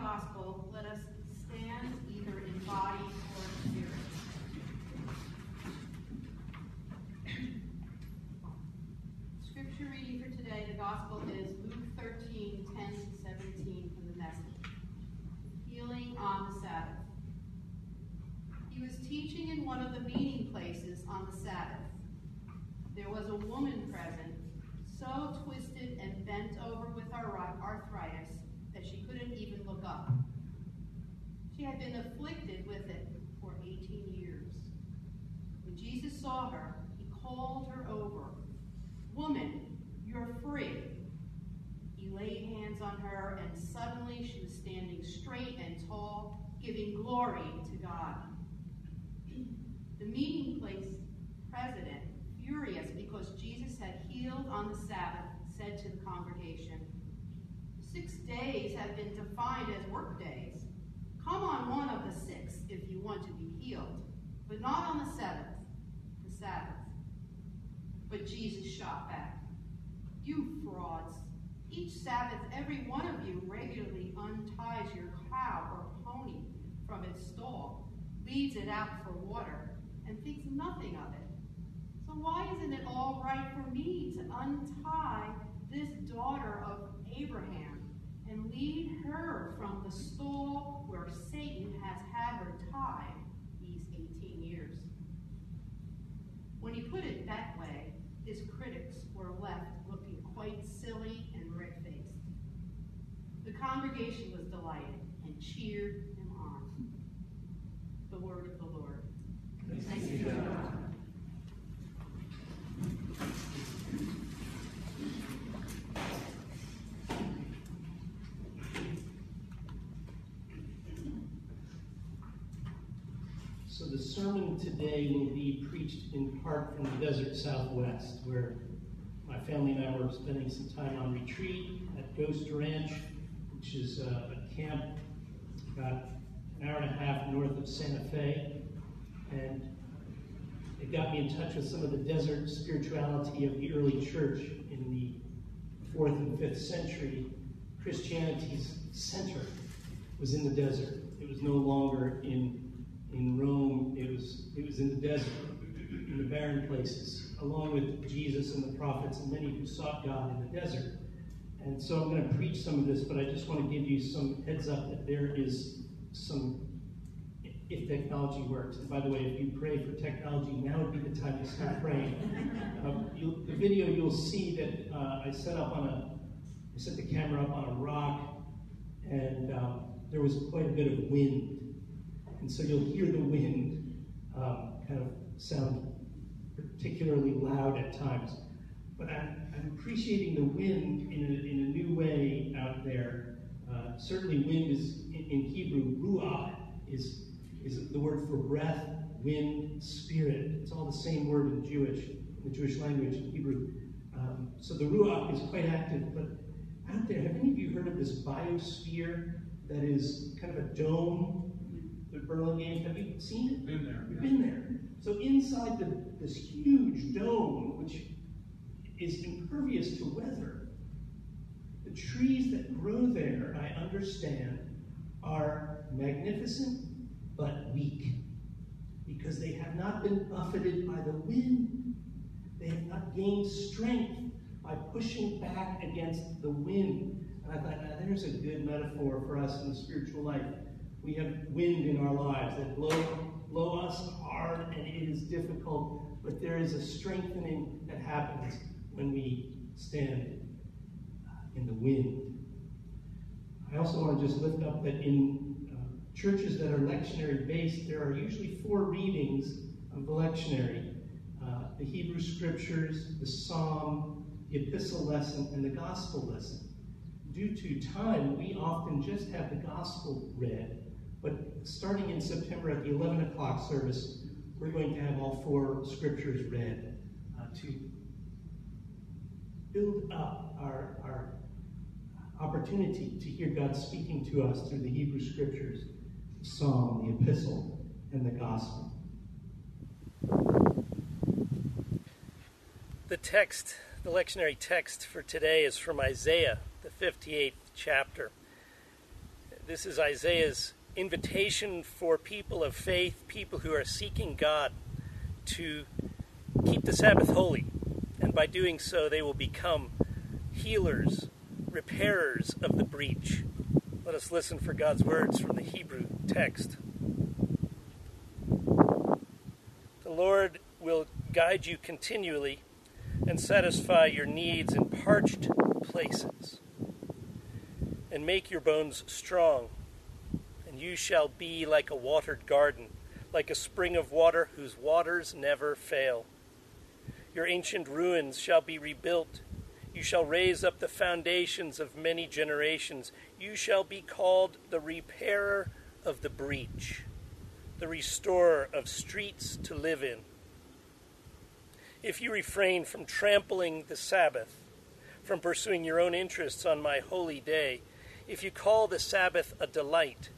gospel, let us stand either in body or in spirit. Scripture reading for today, the gospel is Luke 13, 10 to 17 from the message. Healing on the Sabbath. He was teaching in one of the meeting places on the Sabbath. There was a woman present, so twisted and bent over with arthritis that she couldn't even look up. She had been afflicted with it for 18 years. When Jesus saw her, he called her over. Woman, you're free. He laid hands on her, and suddenly she was standing straight and tall, giving glory to God. The meeting place president, furious because Jesus had healed on the Sabbath, said to the congregation, Six days have been defined as work days. Come on one of the six if you want to be healed, but not on the seventh, the Sabbath. But Jesus shot back. You frauds. Each Sabbath, every one of you regularly unties your cow or pony from its stall, leads it out for water, and thinks nothing of it. So why isn't it all right for me to untie this daughter of Abraham and lead her from the stall where Satan has had her tied these 18 years? When he put it that way, his critics were left looking quite silly and red-faced. The congregation was delighted and cheered him on. The word of the Lord. Thanks be So the sermon today will be preached in part from the desert southwest, where my family and I were spending some time on retreat at Ghost Ranch, which is a, a camp about an hour and a half north of Santa Fe. And it got me in touch with some of the desert spirituality of the early church in the fourth and fifth century. Christianity's center was in the desert. It was no longer in in Rome. It was it was in the desert, in the barren places, along with Jesus and the prophets and many who sought God in the desert. And so I'm going to preach some of this, but I just want to give you some heads up that there is some if technology works. And by the way, if you pray for technology, now would be the time to start praying. Um, the video you'll see that uh, I set up on a, I set the camera up on a rock, and um, there was quite a bit of wind, and so you'll hear the wind um, kind of sound particularly loud at times. But I'm, I'm appreciating the wind in a, in a new way out there. Uh, certainly, wind is in, in Hebrew, ruach is is the word for breath, wind, spirit. It's all the same word in Jewish, in the Jewish language, in Hebrew. Um, so the Ruach is quite active. But out there, have any of you heard of this biosphere that is kind of a dome? The Burlingame, have you seen it? Been there. You've been there. So inside the, this huge dome, which is impervious to weather, the trees that grow there, I understand, are magnificent but weak, because they have not been buffeted by the wind. They have not gained strength by pushing back against the wind. And I thought, now there's a good metaphor for us in the spiritual life. We have wind in our lives that blow, blow us hard, and it is difficult, but there is a strengthening that happens when we stand in the wind. I also want to just lift up that in churches that are lectionary based, there are usually four readings of the lectionary uh, the Hebrew Scriptures, the Psalm, the Epistle lesson, and the Gospel lesson. Due to time, we often just have the Gospel read, but starting in September at the 11 o'clock service, we're going to have all four Scriptures read uh, to build up our, our opportunity to hear God speaking to us through the Hebrew Scriptures psalm, the epistle, and the gospel. The text, the lectionary text for today is from Isaiah, the 58th chapter. This is Isaiah's invitation for people of faith, people who are seeking God, to keep the Sabbath holy. And by doing so, they will become healers, repairers of the breach. Let us listen for God's words from the Hebrew text. The Lord will guide you continually and satisfy your needs in parched places, and make your bones strong. You shall be like a watered garden, like a spring of water whose waters never fail. Your ancient ruins shall be rebuilt. You shall raise up the foundations of many generations. You shall be called the repairer of the breach, the restorer of streets to live in if you refrain from trampling the Sabbath, from pursuing your own interests on my holy day, if you call the Sabbath a delight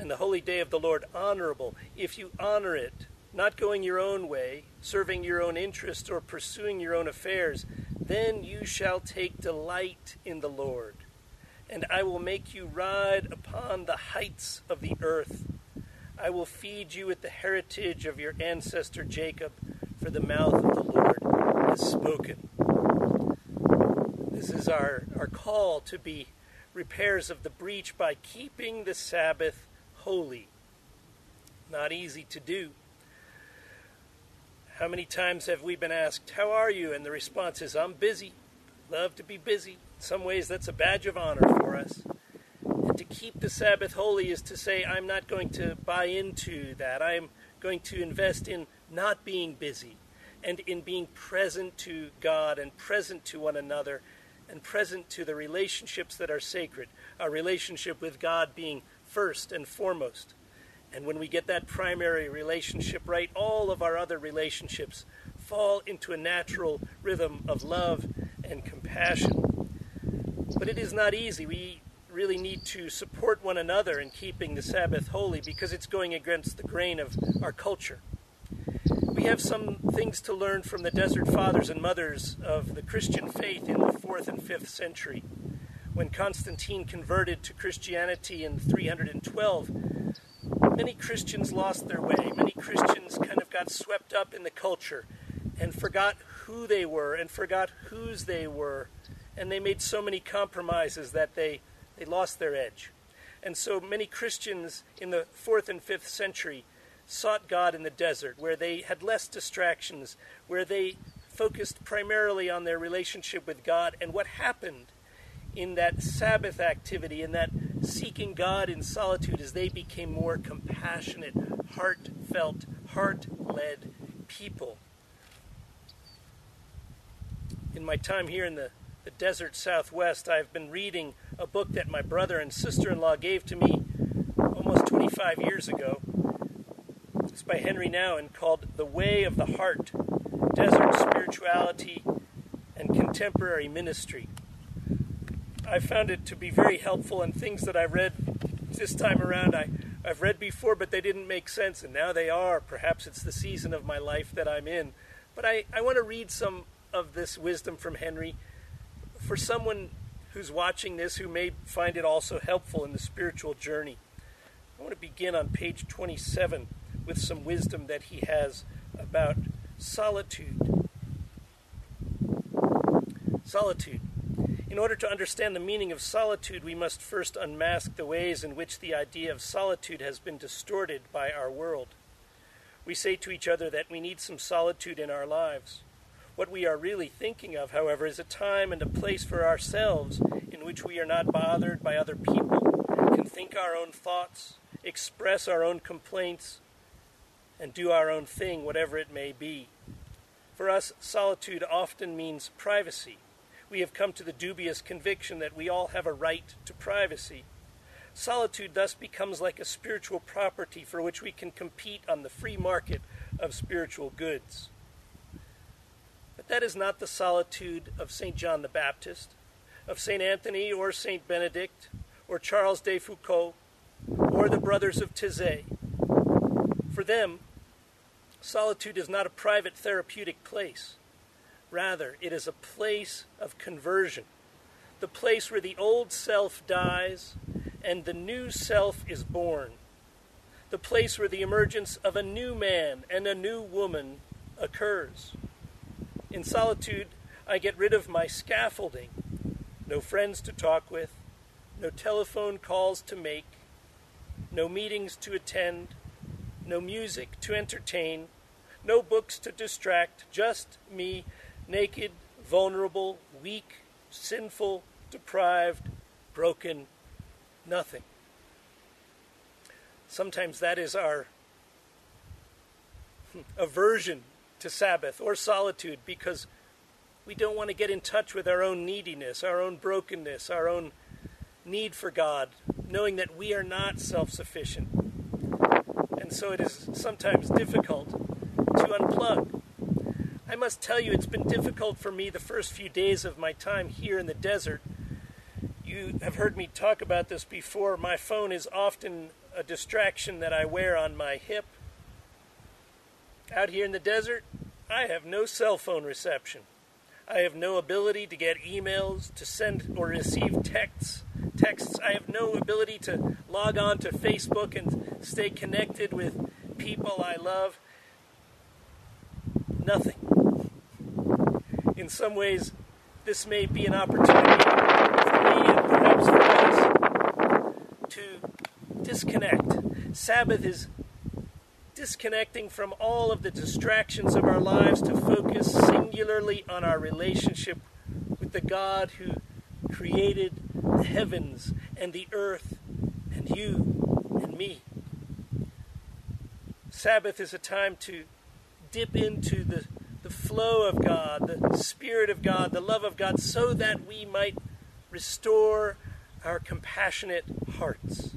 and the holy day of the Lord honorable, if you honor it, not going your own way, serving your own interests, or pursuing your own affairs, then you shall take delight in the Lord, and I will make you ride upon the heights of the earth. I will feed you with the heritage of your ancestor Jacob for the mouth of the Lord has spoken. This is our, our call to be repairs of the breach by keeping the Sabbath holy. Not easy to do. How many times have we been asked, How are you? And the response is, I'm busy. Love to be busy. In some ways, that's a badge of honor for us. And to keep the Sabbath holy is to say, I'm not going to buy into that. I'm going to invest in not being busy and in being present to God and present to one another and present to the relationships that are sacred, our relationship with God being first and foremost. And when we get that primary relationship right, all of our other relationships fall into a natural rhythm of love and compassion. But it is not easy. We really need to support one another in keeping the Sabbath holy because it's going against the grain of our culture we have some things to learn from the desert fathers and mothers of the Christian faith in the fourth and fifth century. When Constantine converted to Christianity in 312, many Christians lost their way. Many Christians kind of got swept up in the culture and forgot who they were and forgot whose they were. And they made so many compromises that they, they lost their edge. And so many Christians in the fourth and fifth century sought God in the desert, where they had less distractions, where they focused primarily on their relationship with God and what happened in that Sabbath activity, in that seeking God in solitude, as they became more compassionate, heartfelt, heart led people. In my time here in the, the desert southwest, I've been reading a book that my brother and sister in law gave to me almost 25 years ago it's by Henri Nouwen called The Way of the Heart Desert Spirituality and Contemporary Ministry. I found it to be very helpful, and things that I read this time around I, I've read before, but they didn't make sense, and now they are. Perhaps it's the season of my life that I'm in. But I, I want to read some of this wisdom from Henri for someone who's watching this who may find it also helpful in the spiritual journey. I want to begin on page 27 with some wisdom that he has about solitude. Solitude. In order to understand the meaning of solitude, we must first unmask the ways in which the idea of solitude has been distorted by our world. We say to each other that we need some solitude in our lives. What we are really thinking of, however, is a time and a place for ourselves in which we are not bothered by other people, can think our own thoughts, express our own complaints, and do our own thing, whatever it may be. For us, solitude often means privacy. We have come to the dubious conviction that we all have a right to privacy. Solitude thus becomes like a spiritual property for which we can compete on the free market of spiritual goods. But that is not the solitude of St. John the Baptist, of St. Anthony or St. Benedict, or Charles de Foucauld, or the brothers of Taizé. For them, Solitude is not a private therapeutic place. Rather, it is a place of conversion, the place where the old self dies and the new self is born, the place where the emergence of a new man and a new woman occurs. In solitude, I get rid of my scaffolding. No friends to talk with, no telephone calls to make, no meetings to attend, no music to entertain, no books to distract, just me, naked, vulnerable, weak, sinful, deprived, broken, nothing. Sometimes that is our aversion to Sabbath or solitude because we don't want to get in touch with our own neediness, our own brokenness, our own need for God, knowing that we are not self sufficient. And so it is sometimes difficult to unplug. I must tell you, it's been difficult for me the first few days of my time here in the desert. You have heard me talk about this before. My phone is often a distraction that I wear on my hip. Out here in the desert, I have no cell phone reception. I have no ability to get emails, to send or receive texts. Texts. I have no ability to log on to Facebook and stay connected with people I love. Nothing. In some ways, this may be an opportunity for me and perhaps for us to disconnect. Sabbath is disconnecting from all of the distractions of our lives to focus singularly on our relationship with the God who created the heavens and the earth and you and me. Sabbath is a time to dip into the, the flow of God, the Spirit of God, the love of God, so that we might restore our compassionate hearts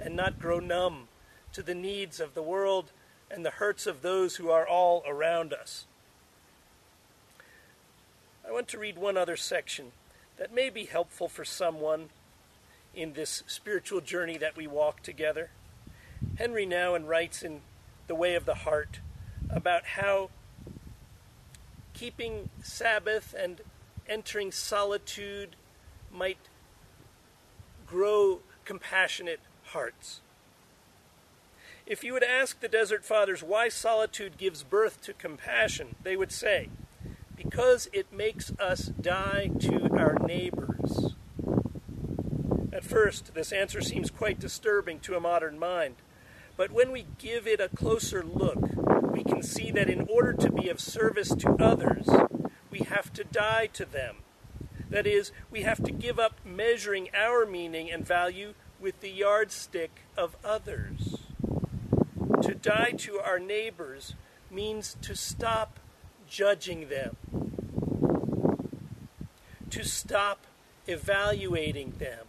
and not grow numb to the needs of the world and the hurts of those who are all around us. I want to read one other section that may be helpful for someone in this spiritual journey that we walk together. Henri Nouwen writes in The Way of the Heart about how keeping Sabbath and entering solitude might grow compassionate hearts. If you would ask the Desert Fathers why solitude gives birth to compassion, they would say, because it makes us die to our neighbors. At first, this answer seems quite disturbing to a modern mind, but when we give it a closer look, we can see that in order to be of service to others, we have to die to them. That is, we have to give up measuring our meaning and value with the yardstick of others. To die to our neighbors means to stop judging them, to stop evaluating them,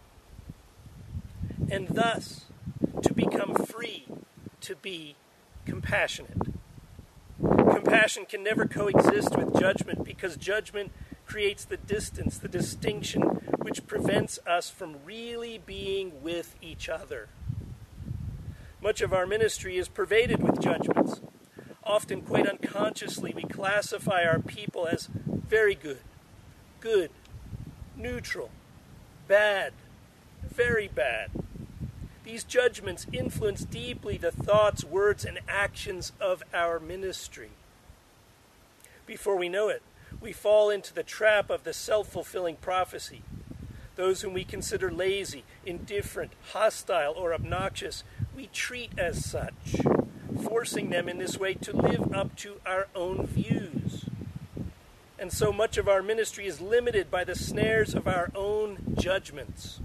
and thus to become free to be compassionate. Compassion can never coexist with judgment because judgment creates the distance, the distinction, which prevents us from really being with each other. Much of our ministry is pervaded with judgments. Often, quite unconsciously, we classify our people as very good, good, neutral, bad, very bad. These judgments influence deeply the thoughts, words, and actions of our ministry. Before we know it, we fall into the trap of the self fulfilling prophecy. Those whom we consider lazy, indifferent, hostile, or obnoxious we treat as such, forcing them in this way to live up to our own views. And so much of our ministry is limited by the snares of our own judgments.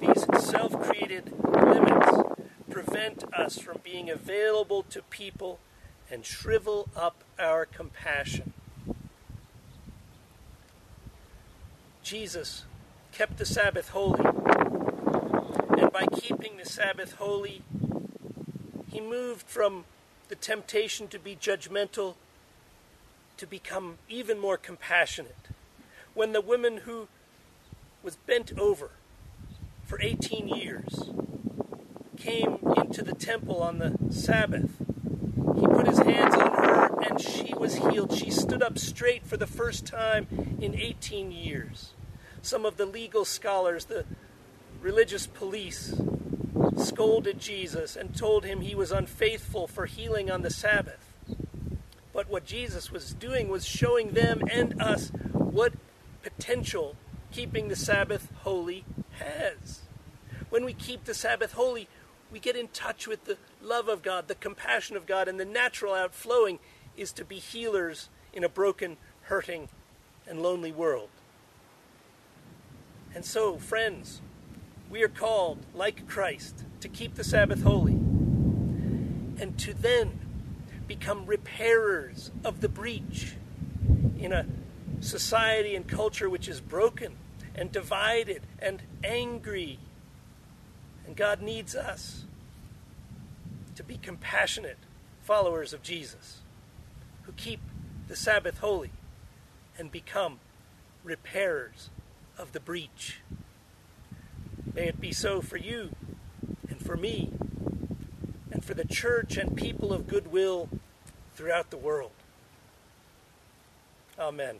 These self created limits prevent us from being available to people and shrivel up our compassion. Jesus kept the Sabbath holy and by keeping the Sabbath holy, he moved from the temptation to be judgmental to become even more compassionate. When the woman who was bent over for 18 years came into the temple on the Sabbath, he put his hands on her and she was healed. She stood up straight for the first time in 18 years. Some of the legal scholars, the religious police scolded Jesus and told him he was unfaithful for healing on the Sabbath. But what Jesus was doing was showing them and us what potential keeping the Sabbath holy has. When we keep the Sabbath holy, we get in touch with the love of God, the compassion of God, and the natural outflowing is to be healers in a broken, hurting, and lonely world. And so, friends, we are called, like Christ, to keep the Sabbath holy and to then become repairers of the breach in a society and culture which is broken and divided and angry. And God needs us to be compassionate followers of Jesus who keep the Sabbath holy and become repairers of the breach. May it be so for you and for me and for the church and people of goodwill throughout the world. Amen.